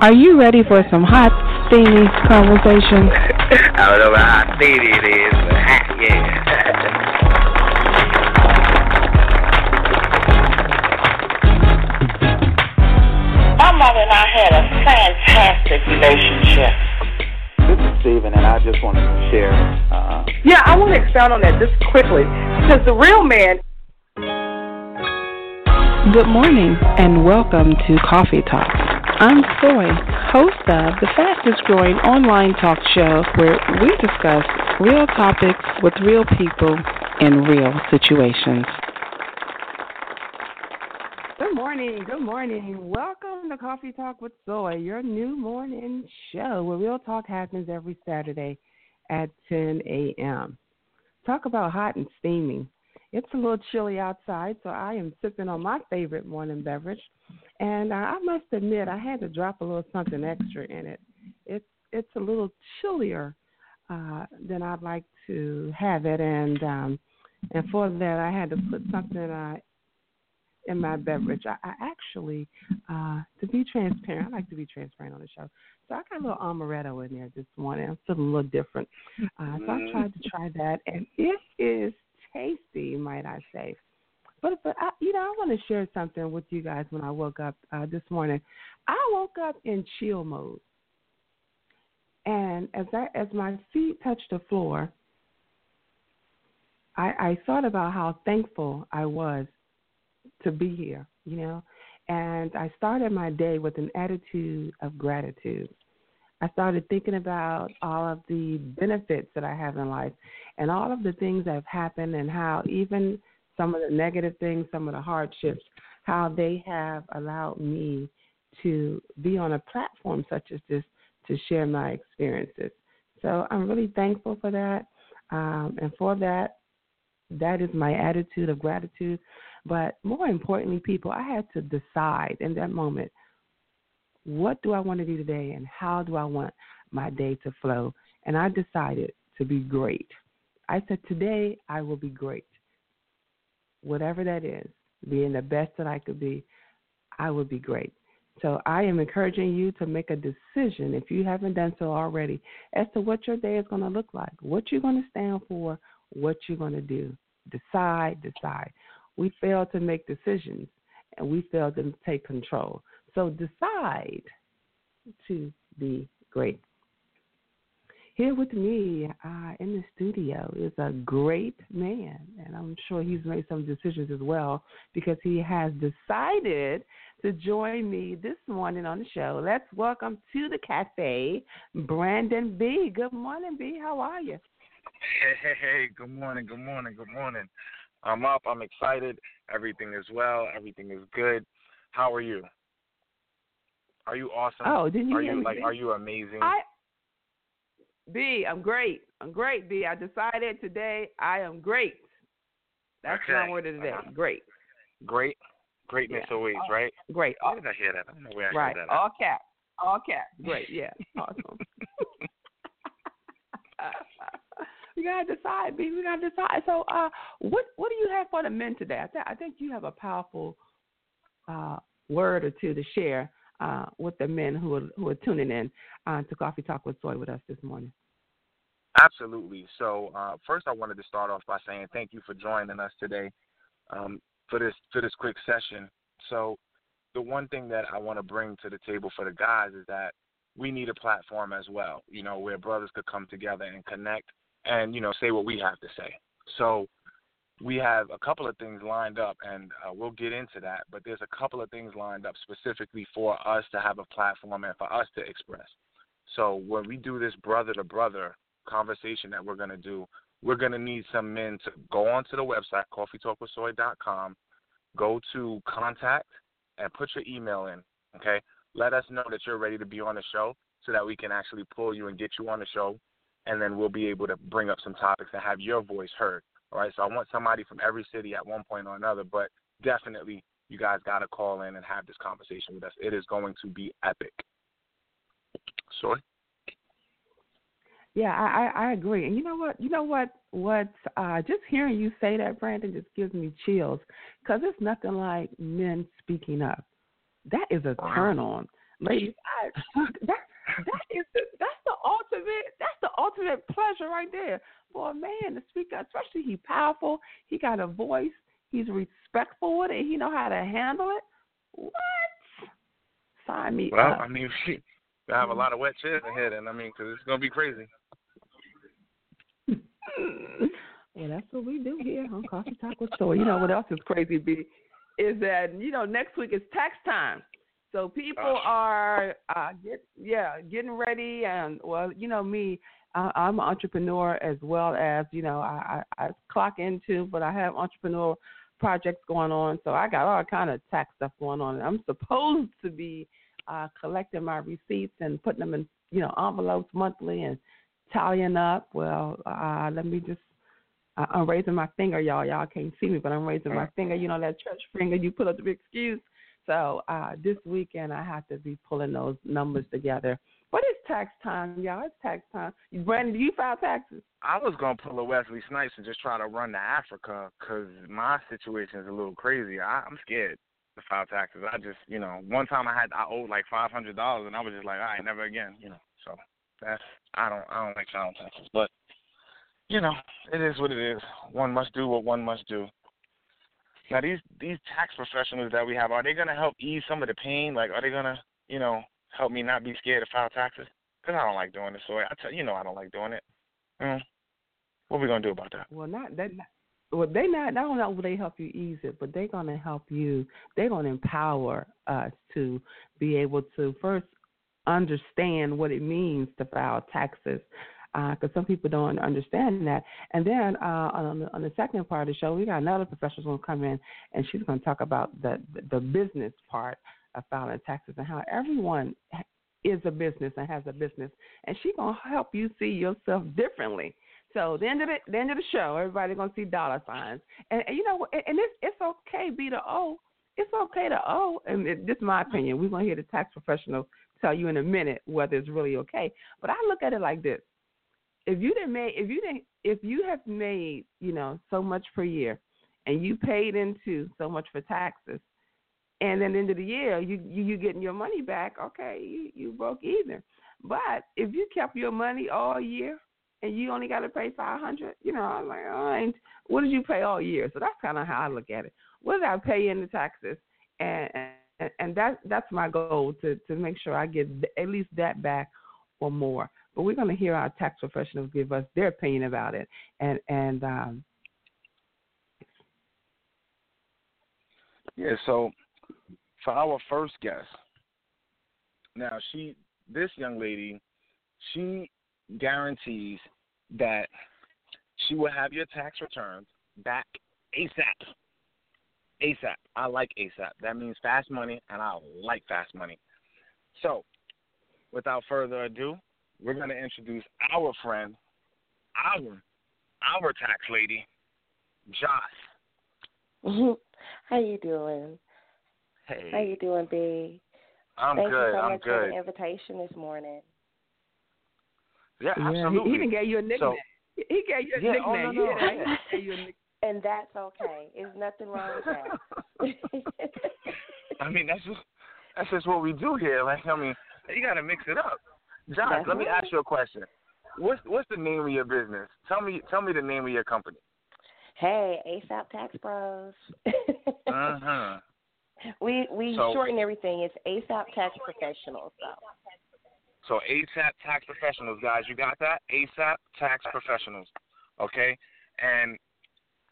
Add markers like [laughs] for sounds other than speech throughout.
Are you ready for some hot, steamy conversation? I don't know how steamy it is, but hot, yeah. My mother and I had a fantastic relationship. This is Steven, and I just wanted to share. Uh, Yeah, I want to expound on that just quickly because the real man Good morning and welcome to Coffee Talk. I'm Soy, host of the fastest growing online talk show where we discuss real topics with real people in real situations. Good morning, good morning. Welcome to Coffee Talk with Soy, your new morning show where real talk happens every Saturday at 10 a.m. Talk about hot and steaming. It's a little chilly outside, so I am sipping on my favorite morning beverage. And I must admit, I had to drop a little something extra in it. It's it's a little chillier uh, than I'd like to have it, and um, and for that, I had to put something uh, in my beverage. I, I actually, uh, to be transparent, I like to be transparent on the show. So I got a little amaretto in there this morning. I'm feeling a little different. Uh, so I tried to try that, and it is tasty, might I say. But but I, you know, I want to share something with you guys. When I woke up uh, this morning, I woke up in chill mode, and as I as my feet touched the floor, I, I thought about how thankful I was to be here. You know, and I started my day with an attitude of gratitude. I started thinking about all of the benefits that I have in life and all of the things that have happened and how even some of the negative things, some of the hardships, how they have allowed me to be on a platform such as this to share my experiences. So I'm really thankful for that. Um, and for that, that is my attitude of gratitude. But more importantly, people, I had to decide in that moment what do I want to do today and how do I want my day to flow? And I decided to be great. I said, today I will be great. Whatever that is, being the best that I could be, I will be great. So I am encouraging you to make a decision, if you haven't done so already, as to what your day is going to look like, what you're going to stand for, what you're going to do. Decide, decide. We fail to make decisions and we fail to take control. So decide to be great. Here with me uh, in the studio is a great man, and I'm sure he's made some decisions as well because he has decided to join me this morning on the show. Let's welcome to the cafe Brandon B. Good morning, B. How are you? Hey, hey, hey, good morning, good morning, good morning. I'm up, I'm excited. Everything is well, everything is good. How are you? Are you awesome? Oh, didn't you Are hear you me? like are you amazing? I B, I'm great. I'm great, B. I decided today I am great. That's my Okay. word of the day. Uh-huh. Great. Great. Greatness Yeah. always, right? Great. Where did I hear that? I don't know where I Right. heard that. All caps. All caps. Great. Yeah. [laughs] Awesome. [laughs] we gotta decide, B. We gotta decide. So, uh, what what do you have for the men today? I, th- I think you have a powerful uh, word or two to share uh, with the men who are who are tuning in uh, to Coffee Talk with Soy with us this morning. Absolutely. So uh, first, I wanted to start off by saying thank you for joining us today um, for this for this quick session. So the one thing that I want to bring to the table for the guys is that we need a platform as well. You know, where brothers could come together and connect and you know say what we have to say. So we have a couple of things lined up, and uh, we'll get into that. But there's a couple of things lined up specifically for us to have a platform and for us to express. So when we do this brother to brother conversation that we're going to do, we're going to need some men to go onto the website, coffeetalkwithsoy.com, go to contact, and put your email in. Okay, let us know that you're ready to be on the show, so that we can actually pull you and get you on the show, and then we'll be able to bring up some topics and have your voice heard. All right, so I want somebody from every city at one point or another, but definitely you guys got to call in and have this conversation with us. It is going to be epic. Sorry. Yeah, I, I I agree. And you know what? You know what? What? Uh, just hearing you say that, Brandon, just gives me chills because it's nothing like men speaking up. That is a turn on, ladies. I, [laughs] that that is the, that's the ultimate. That's the ultimate pleasure right there for a man to speak up. Especially he's powerful. He got a voice. He's respectful with it. He know how to handle it. What? Sign me well, up. I mean, [laughs] we have a lot of wet chairs ahead, and I mean, because it's gonna be crazy. [laughs] well, that's what we do here on Coffee Talk with Soy. You know what else is crazy, B? Is that you know next week is tax time, so people are uh, get yeah getting ready and well you know me. I, I'm an entrepreneur as well as you know I, I, I clock into, but I have entrepreneur projects going on, so I got all kind of tax stuff going on. I'm supposed to be uh, collecting my receipts and putting them in you know envelopes monthly and tallying up. Well, uh, let me just. Uh, I'm raising my finger, y'all. Y'all can't see me, but I'm raising my finger. You know that church finger you put up the excuse. So uh, this weekend I have to be pulling those numbers together. But it's tax time, y'all. It's tax time. Brandon, do you file taxes? I was gonna pull a Wesley Snipes and just try to run to Africa because my situation is a little crazy. I, I'm scared to file taxes. I just, you know, one time I had I owed like five hundred dollars, and I was just like, all right, never again, you know. So that's I don't I don't like filing taxes, but you know, it is what it is. One must do what one must do. Now these these tax professionals that we have, are they gonna help ease some of the pain? Like, are they gonna, you know, help me not be scared to file taxes? Because I don't like doing this. So I tell you know I don't like doing it. Mm. What are we gonna do about that? Well, not that. Well, they not. Not only will they help you ease it, but they're gonna help you. They're gonna empower us to be able to first understand what it means to file taxes because uh, some people don't understand that. And then uh, on, the, on the second part of the show, we got another professional going to come in, and she's going to talk about the the business part of filing taxes and how everyone is a business and has a business, and she's going to help you see yourself differently. So the end of the, the end of the show, everybody's gonna see dollar signs, and, and you know, and, it's it's okay be to O. It's okay to owe, and it, this is my opinion. We're gonna hear the tax professional tell you in a minute whether it's really okay. But I look at it like this: if you didn't make if you didn't if you have made you know so much per year and you paid into so much for taxes and then end of the year you you you getting your money back okay you you broke even. But if you kept your money all year and you only got to pay five hundred you know i'm like oh what did you pay all year? So that's kind of how i look at it. What did i pay in the taxes? And and, and that that's my goal to to make sure i get at least that back or more but we're going to hear our tax professionals give us their opinion about it. And and um, yeah, so for our first guest, now she, this young lady, she guarantees that she will have your tax returns back ASAP. ASAP. I like ASAP. That means fast money, and I like fast money. So, without further ado, we're going to introduce our friend, our our tax lady, Joss. [laughs] How you doing? Hey. How you doing, B? I'm Thank good. you so I'm much good. for the invitation this morning. Yeah, yeah, absolutely. he, he even gave you a nickname. So, he gave you a yeah, oh, nickname. oh, no, no, yeah, yeah. he gave you a nickname. [laughs] And that's okay. There's nothing wrong with that. [laughs] I mean, that's just that's just what we do here. Like, I mean, you got to mix it up. That's let me ask you a question. What's what's the name of your business? Tell me tell me the name of your company. hey, ASAP Tax Pros. Uh-huh. [laughs] We we So- shorten everything. It's ASAP Tax Professionals. So So ASAP Tax Professionals, guys, you got that? ASAP Tax Professionals. Okay? And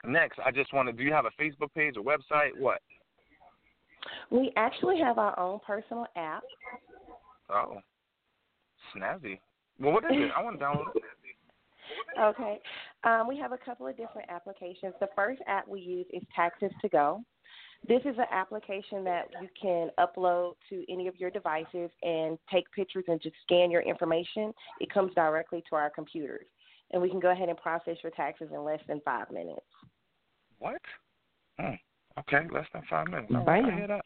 next, I just want to do you have a Facebook page, a website? What? we actually have our own personal app. Oh. Snazzy. Well, what is it? I want to download it. [laughs] Okay. Um, we have a couple of different applications. The first app we use is Taxes to Go. This is an application that you can upload to any of your devices and take pictures and just scan your information. It comes directly to our computers. And we can go ahead and process your taxes in less than five minutes. What? Hmm. Okay, less than five minutes. Bam. I hear that.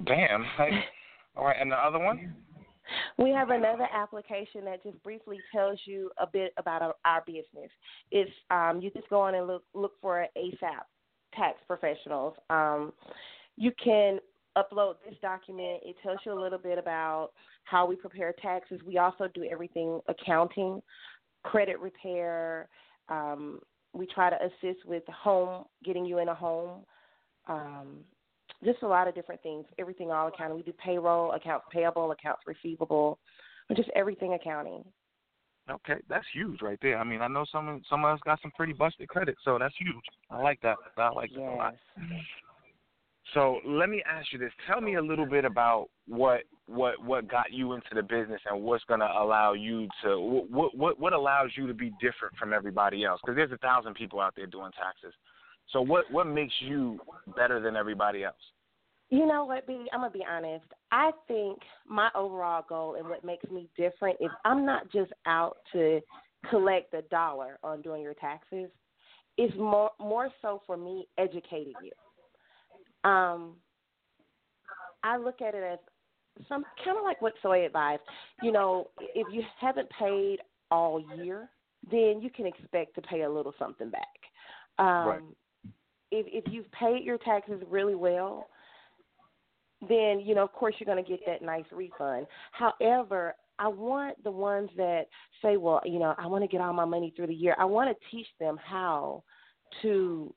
Bam. Hey. [laughs] All right, and the other one? We have another application that just briefly tells you a bit about our, our business. It's um, you just go on and look look for ASAP tax professionals. Um, you can upload this document. It tells you a little bit about how we prepare taxes. We also do everything accounting, credit repair. Um, we try to assist with home, getting you in a home. Just a lot of different things. Everything all accounting. We do payroll, accounts payable, accounts receivable, just everything accounting. Okay, that's huge right there. I mean, I know some some of us got some pretty busted credit, so that's huge. I like that. I like yes. that a lot. So let me ask you this: Tell me a little bit about what what what got you into the business and what's going to allow you to what what what allows you to be different from everybody else? Because there's a thousand people out there doing taxes. So what what makes you better than everybody else? You know what, B? I'm gonna be honest. I think my overall goal and what makes me different is I'm not just out to collect a dollar on doing your taxes. It's more more so for me educating you. Um, I look at it as some kind of like what Soy advised. You know, if you haven't paid all year, then you can expect to pay a little something back. Um, right. If if you've paid your taxes really well, then you know, of course, you're going to get that nice refund. However, I want the ones that say, well, you know, I want to get all my money through the year. I want to teach them how to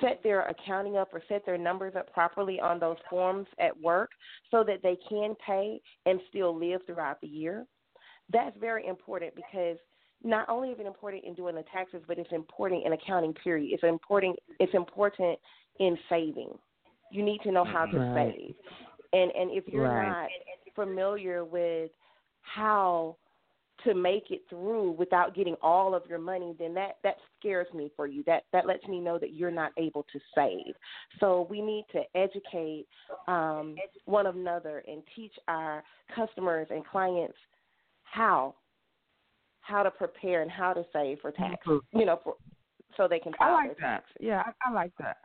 set their accounting up or set their numbers up properly on those forms at work so that they can pay and still live throughout the year. That's very important because not only is it important in doing the taxes, but it's important in accounting period. It's important it's important in saving. You need to know how to right. save. And and if you're right. not familiar with how to make it through without getting all of your money, then that that scares me for you. That that lets me know that you're not able to save. So we need to educate um, one another and teach our customers and clients how how to prepare and how to save for tax. Mm-hmm. You know, for, so they can file I like their that. taxes. Yeah, I, I like that.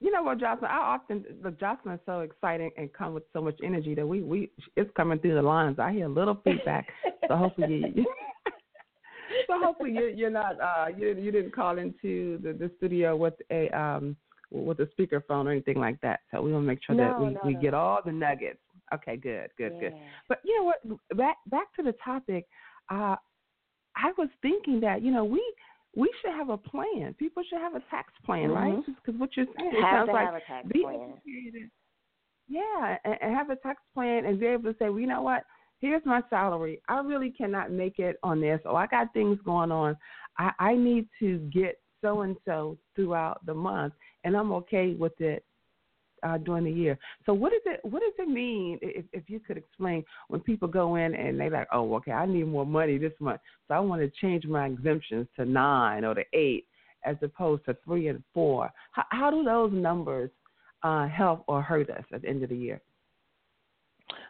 You know what, Jocelyn? I often look. Jocelyn is so exciting and come with so much energy that we we it's coming through the lines. I hear a little feedback, so hopefully you. [laughs] so hopefully you, you're not uh you you didn't call into the, the studio with a um with a speakerphone or anything like that. So we want to make sure that we no, we no. get all the nuggets. Okay, good, good, good. But you know what? Back back to the topic. Uh, I was thinking that you know we we should have a plan. People should have a tax plan, right? Mhm. Because what you're saying it sounds like have a tax be plan. educated. Yeah, and, and have a tax plan and be able to say, well, you know what? Here's my salary. I really cannot make it on this, or I got things going on. I, I need to get so and so throughout the month, and I'm okay with it uh, during the year. So what does it what does it mean if, if you could explain when people go in and they like, oh, okay, I need more money this month, so I want to change my exemptions to nine or to eight as opposed to three and four. How, how do those numbers uh, help or hurt us at the end of the year?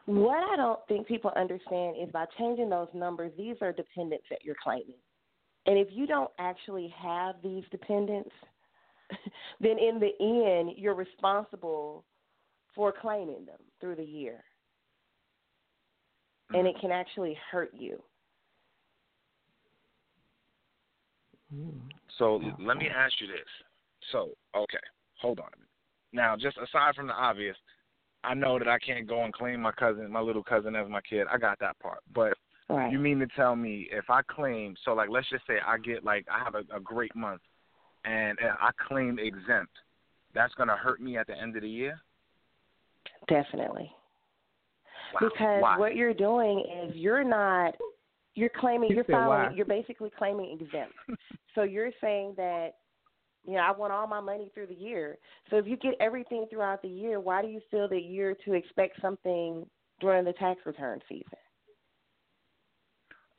What I don't think people understand is by changing those numbers, these are dependents that you're claiming. And if you don't actually have these dependents, [laughs] then in the end, you're responsible for claiming them through the year. And it mm-hmm. can actually hurt you. Hmm. So oh, let me oh. ask you this. So okay, hold on a minute. Now, just aside from the obvious, I know that I can't go and claim my cousin, my little cousin, as my kid. I got that part. But Right. you mean to tell me if I claim, so like let's just say I get like I have a, a great month, and uh, I claim exempt, that's gonna hurt me at the end of the year. Definitely. Wow. Because Why? what you're doing is you're not you're claiming You you're filing you're basically claiming exempt. [laughs] so you're saying that you know, I want all my money through the year. So if you get everything throughout the year, why do you feel that you're to expect something during the tax return season?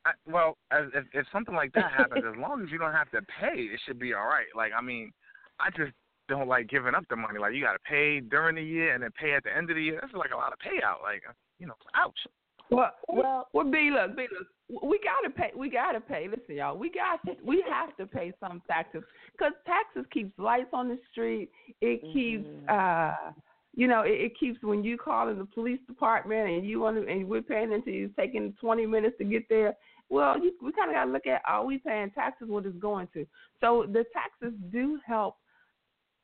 I, well, as, if, if something like that happens, as [laughs] long as you don't have to pay, it should be all right. Like, I mean, I just don't like giving up the money. Like, you got to pay during the year and then pay at the end of the year. That's like a lot of payout. Like, you know, ouch. Well, Well- well, B, look, B, look, we gotta pay. We gotta pay. Listen, y'all, we got to, we have to pay some taxes because taxes keeps lights on the street. It keeps Mhm. uh, you know, it, it keeps when you call in the police department and you want to, and we're paying into you taking 20 minutes to get there. Well, you, we kind of got to look at are we paying taxes? What it's going to? So the taxes do help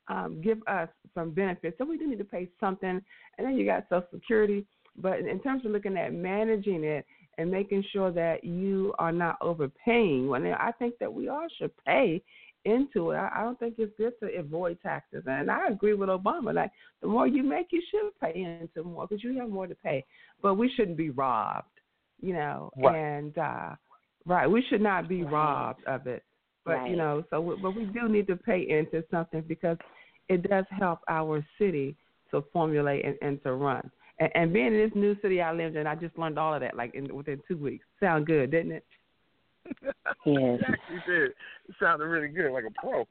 um, give us some benefits. So we do need to pay something, and then you got Social Security. But in terms of looking at managing it and making sure that you are not overpaying, well, I think that we all should pay into it. I, I don't think it's good to avoid taxes. And I agree with Obama. Like the more you make, you should pay into more because you have more to pay. But we shouldn't be robbed, you know. Right. And uh, right, we should not be robbed of it. But Right. you know, so we, but we do need to pay into something because it does help our city to formulate and, and to run. And, and being in this new city I lived in, I just learned all of that like in, within two weeks. Sound good, didn't it? Yes. [laughs] It actually did. It sounded really good, like a pro.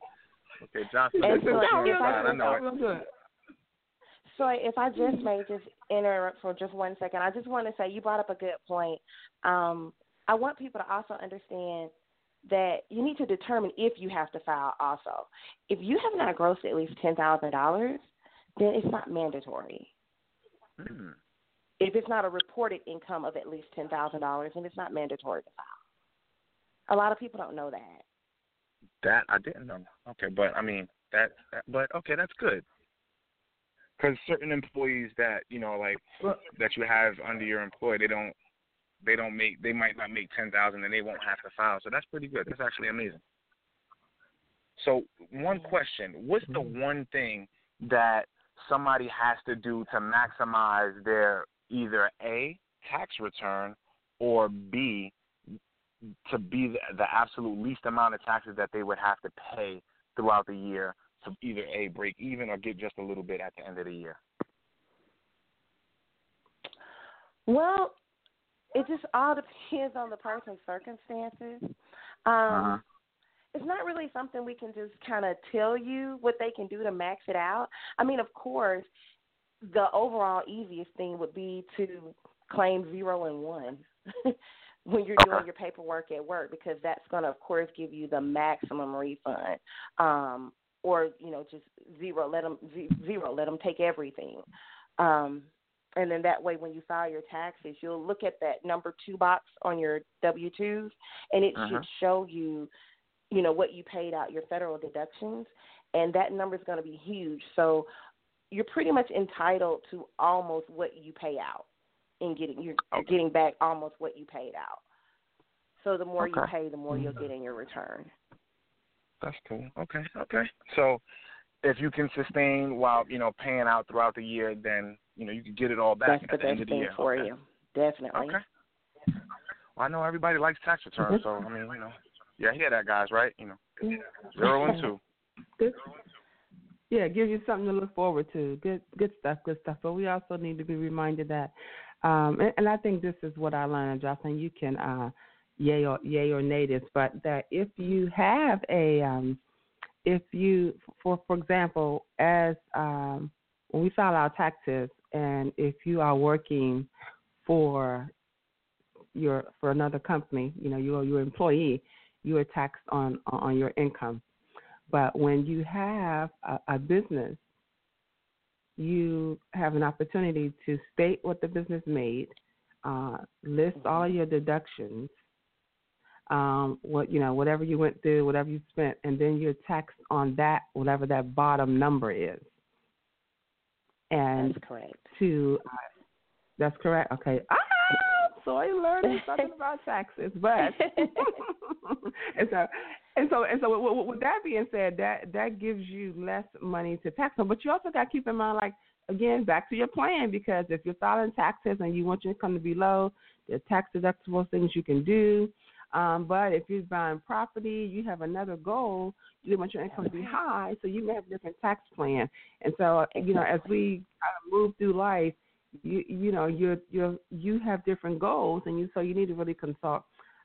Okay, Johnson. And that's so the if I- side. I know it. real good. So if I just may just interrupt for just one second, I just want to say you brought up a good point. Um, I want people to also understand that you need to determine if you have to file also. If you have not grossed at least ten thousand dollars, then it's not mandatory. Hmm. If it's not a reported income of at least ten thousand dollars, then it's not mandatory to file. A lot of people don't know that. That I didn't know. Okay, but I mean that, that but okay, that's good. Because certain employees that you know, like that you have under your employ, they don't, they don't make, they might not make ten thousand, and they won't have to file. So that's pretty good. That's actually amazing. So one question: What's the mm-hmm. one thing that somebody has to do to maximize their either a tax return or b to be the, the absolute least amount of taxes that they would have to pay throughout the year to either a break even or get just a little bit at the end of the year. Well, it just all [laughs] depends on the person's circumstances. Um, Uh-huh. It's not really something we can just kind of tell you what they can do to max it out. I mean, of course, the overall easiest thing would be to claim zero and one [laughs] when you're doing your paperwork at work because that's going to, of course, give you the maximum refund. Um, or you know, just zero. Let them zero. Let them take everything. Um, and then that way when you file your taxes you'll look at that number two box on your w twos and it Uh-huh. should show you you know what you paid out your federal deductions and that number is going to be huge so you're pretty much entitled to almost what you pay out in getting you're Okay. getting back almost what you paid out so the more you pay the more you'll get in your return That's cool. Okay, okay. So if you can sustain while you know paying out throughout the year, then you know you can get it all back that's at the the end best of the thing year. for okay. you definitely Okay. Well, I know everybody likes tax returns, so I mean, you know, yeah, I hear that, guys, right? You know, zero and two. [laughs] Good. Yeah, it gives you something to look forward to. Good, good stuff, good stuff. But we also need to be reminded that, um, and, and I think this is what I learned, Jocelyn. You can, uh, yay or yay or nay this, but that if you have a, um, if you, for for example, as um, when we file our taxes, and if you are working for your for another company, you know, you're your employee, you are taxed on on your income. But when you have a, a business, you have an opportunity to state what the business made, uh, list all your deductions, um, what you know, whatever you went through, whatever you spent, and then you're taxed on that, whatever that bottom number is. And that's correct to uh, that's correct. Okay. Ah, so I'm learning [laughs] something about taxes, but [laughs] and so and so and so with, that being said, that that gives you less money to tax on. But you also got to keep in mind, like again, back to your plan because if you're filing taxes and you want your income to be low, there are tax deductible things you can do. Um, but if you're buying property, you have another goal. You want your income to be high, so you may have a different tax plan. And so, you know, as we kind of move through life, you you know you're you're you have different goals, and you so you need to really consult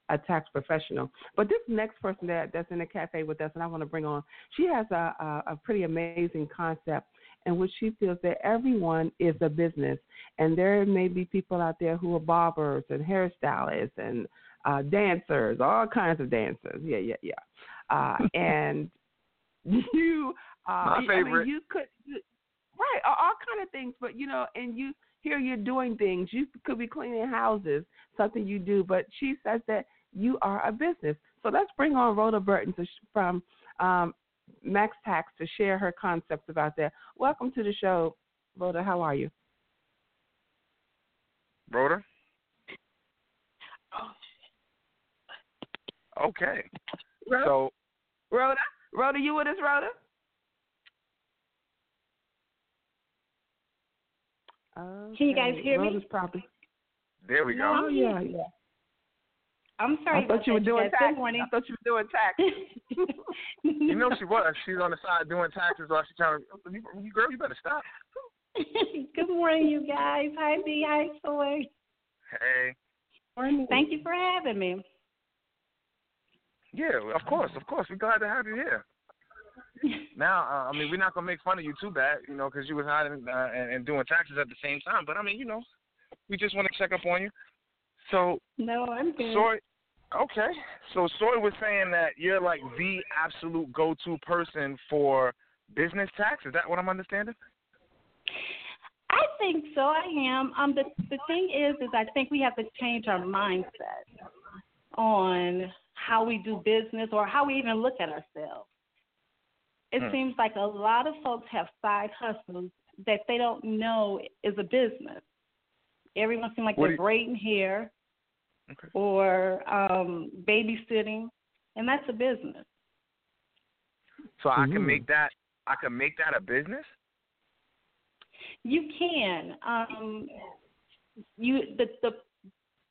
a tax professional. But this next person that that's in the cafe with us, and I want to bring on, she has a a, a pretty amazing concept in which she feels that everyone is a business, and there may be people out there who are barbers and hairstylists and uh, dancers, all kinds of dancers. Yeah, yeah, yeah. Uh, [laughs] and you, uh, My I mean, favorite. you could. You, right, all, all kind of things. But you know, and you here you're doing things. You could be cleaning houses, something you do. But she says that you are a business. So let's bring on Rhoda Burton to, from um, Max Tax to share her concepts about that. Welcome to the show, Rhoda. How are you? Rhoda? Okay. Rhoda? So, Rhoda? Rhoda, you with us, Rhoda? Okay. Can you guys hear me? Rhoda's probably. there we go. Oh yeah, yeah. I'm sorry. I thought you were doing taxes. Good morning. I thought you were doing [laughs] taxes. You know she was. She's on the side doing taxes while she's trying to. Oh, you, you girl, you better stop. [laughs] Good morning, you guys. Hi, B. Hi, Soy. Hey. Thank you for having me. Yeah, of course, of course. We're glad to have you here. [laughs] Now, uh, I mean, we're not gonna make fun of you too bad, you know, because you was hiding uh, and, and doing taxes at the same time. But I mean, you know, we just want to check up on you. So, No, I'm good. Soy, okay. So Soy was saying that you're like the absolute go-to person for business tax. Is that what I'm understanding? I think so. I am. Um, the the thing is, is I think we have to change our mindset on how we do business or how we even look at ourselves. It Hmm. seems like a lot of folks have side hustles that they don't know is a business. Everyone seems like What they're you- braiding hair Okay. or um babysitting, and that's a business. So I can Mhm. make that. I can make that a business. You can. Um, you the the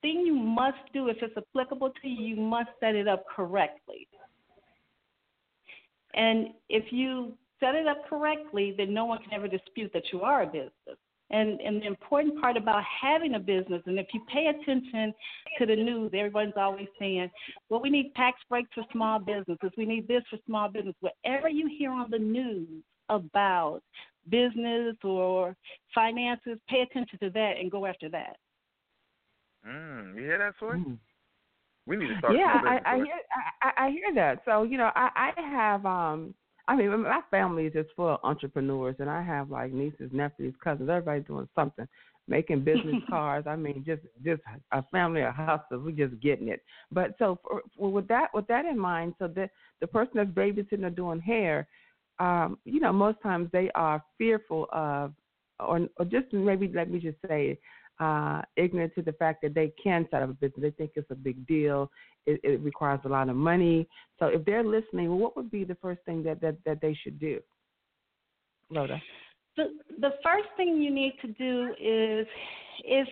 thing you must do if it's applicable to you, you must set it up correctly. And if you set it up correctly, then no one can ever dispute that you are a business. And and the important part about having a business, and if you pay attention to the news, everyone's always saying, "Well, we need tax breaks for small businesses. We need this for small business." Whatever you hear on the news about business or finances, pay attention to that and go after that. Mm, you hear that, Soy? Mm. We need to start. yeah, I, I hear I, I hear that. So you know, I, I have um, I mean, my family is just full of entrepreneurs, and I have like nieces, nephews, cousins, everybody doing something, making business [laughs] cards. I mean, just just a family of hustlers. We're just getting it. But so for, for, with that with that in mind, so the the person that's babysitting or doing hair, um, you know, most times they are fearful of, or, or just maybe let me just say, uh, ignorant to the fact that they can set up a business. They think it's a big deal. It, it requires a lot of money. So if they're listening, what would be the first thing that, that, that they should do? Rhoda. The the first thing you need to do is if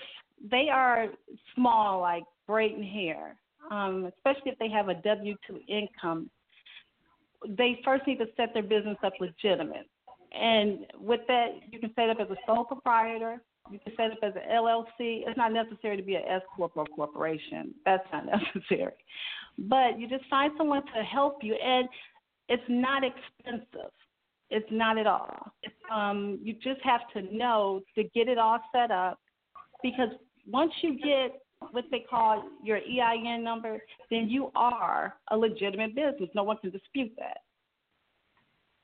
they are small, like braiding hair, um, especially if they have a W two income, they first need to set their business up legitimate. And with that, you can set up as a sole proprietor. You can set up as an LLC. It's not necessary to be an S corp or corporation. That's not [laughs] necessary. But you just find someone to help you, and it's not expensive. It's not at all. Um, you just have to know to get it all set up because once you get what they call your EIN number, then you are a legitimate business. No one can dispute that.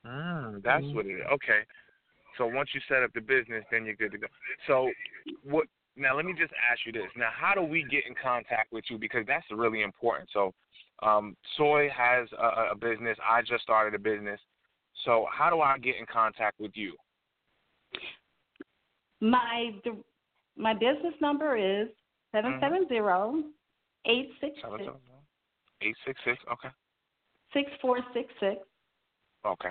Mm, that's Mhm. what it is. Okay. So once you set up the business, then you're good to go. So what? Now let me just ask you this. Now, how do we get in contact with you? Because that's really important. So, um, Soy has a, a business. I just started a business. So how do I get in contact with you? My my business number is seven seven zero eight six six eight six six. Okay. six four six six. Okay.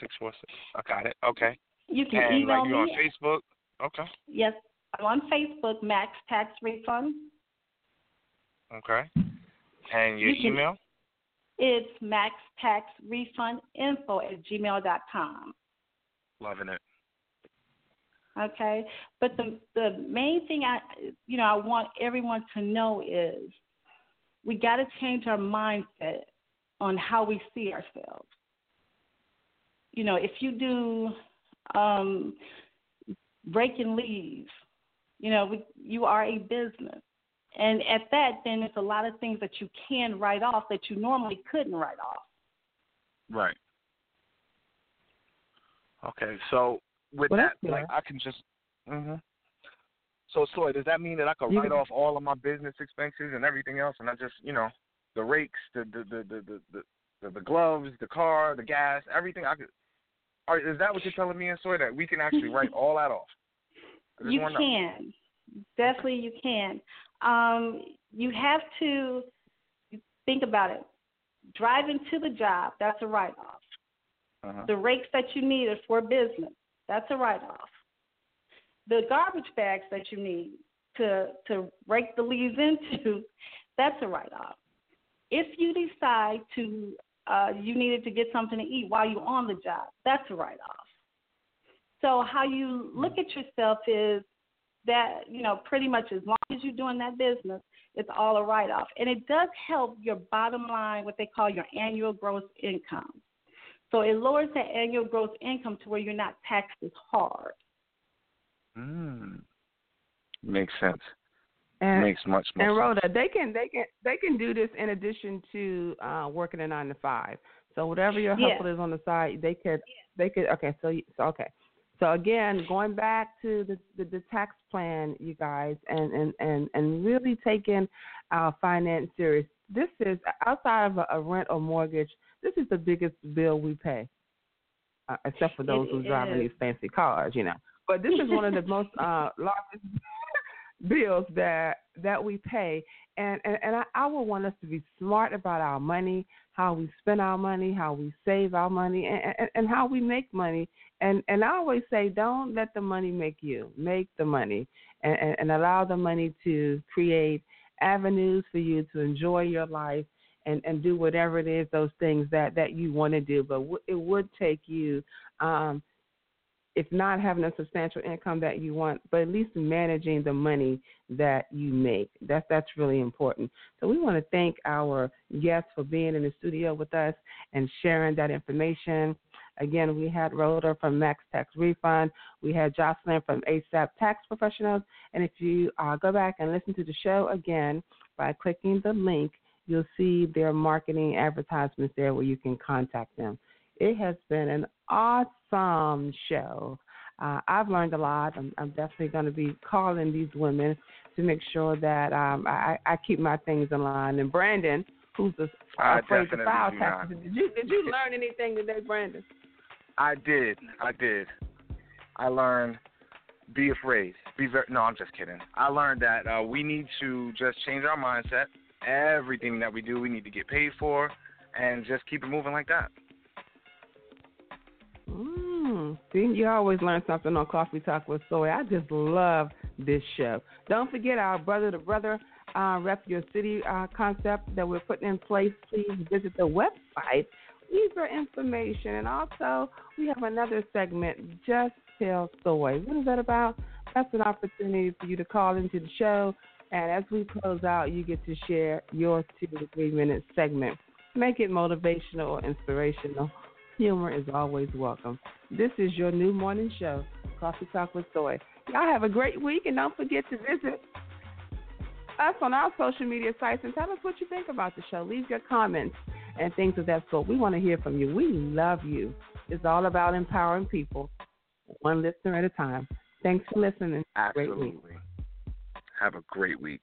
Six four six. I got it. Okay. You can And email like you on me. Facebook. Okay. Yes, I'm on Facebook, Max Tax Refund. Okay. And your You can- email? It's Max Tax Refund Info at gmail dot com. Loving it. Okay, but the the main thing I you know I want everyone to know is we got to change our mindset on how we see ourselves. You know, if you do um, breaking leaves, you know, we, you are a business. And at that, then it's a lot of things that you can write off that you normally couldn't write off. Right. Okay, so with well, that, like I can just. hmm So, Soy, does that mean that I can write off all of my business expenses and everything else, and I just, you know, the rakes, the the the the the, the, the, the gloves, the car, the gas, everything? I could. Are, is that what you're telling me, Soy, that we can actually write all that off? You can. Definitely, you can. Um, you have to think about it. Driving to the job, that's a write off. Uh-huh. The rakes that you need are for business, that's a write off. The garbage bags that you need to to rake the leaves into, [laughs] that's a write off. If you decide to uh, you needed to get something to eat while you're on the job, that's a write off. So how you look at yourself is that you know pretty much as long as you're doing that business, it's all a write off, and it does help your bottom line, what they call your annual gross income. So it lowers that annual gross income to where you're not taxed as hard. Mm. Makes sense. And, Makes much more and sense. Rhoda, they can they can they can do this in addition to uh, working a nine to five. So whatever your Yeah. hustle is on the side, they could they could okay. So you- so okay. So again, going back to the, the the tax plan, you guys, and and and and really taking our finance serious. This is outside of a, a rent or mortgage. This is the biggest bill we pay, uh, except for those It who driving is. these fancy cars, you know. But this is one of the most uh, largest bills that that we pay. And and, and I, I would want us to be smart about our money how we spend our money how we save our money and, and, and how we make money. And and i always say don't let the money make you. Make the money and, and, and allow the money to create avenues for you to enjoy your life and and do whatever it is those things that that you want to do. But w- it would take you um if not having a substantial income that you want, but at least managing the money that you make. That's that's really important. So we want to thank our guests for being in the studio with us and sharing that information. Again, we had Rhoda from Max Tax Refund. We had Jocelyn from ASAP Tax Professionals. And if you uh, go back and listen to the show again by clicking the link, you'll see their marketing advertisements there where you can contact them. It has been an awesome show. Uh, I've learned a lot. I'm, I'm definitely going to be calling these women to make sure that um, I, I keep my things in line. And Brandon, who's a, I afraid to file taxes, did you did you learn anything today, Brandon? I did. I did. I learned be afraid. Be very. No, I'm just kidding. I learned that uh, we need to just change our mindset. Everything that we do, we need to get paid for, and just keep it moving like that. Mm, see, you always learn something on Coffee Talk with Soy. I just love this show. Don't forget our brother to brother uh, rep your city uh, concept that we're putting in place. Please visit the website, leave your information, and also we have another segment, Just Tell Soy. What is that about? That's an opportunity for you to call into the show, and as we close out, you get to share your two to three minute segment. Make it motivational or inspirational. Humor is always welcome. This is your new morning show, Coffee Talk with Soy. Y'all have a great week, and don't forget to visit us on our social media sites and tell us what you think about the show. Leave your comments and things of that sort. We want to hear from you. We love you. It's all about empowering people, one listener at a time. Thanks for listening. Absolutely. Have a great week.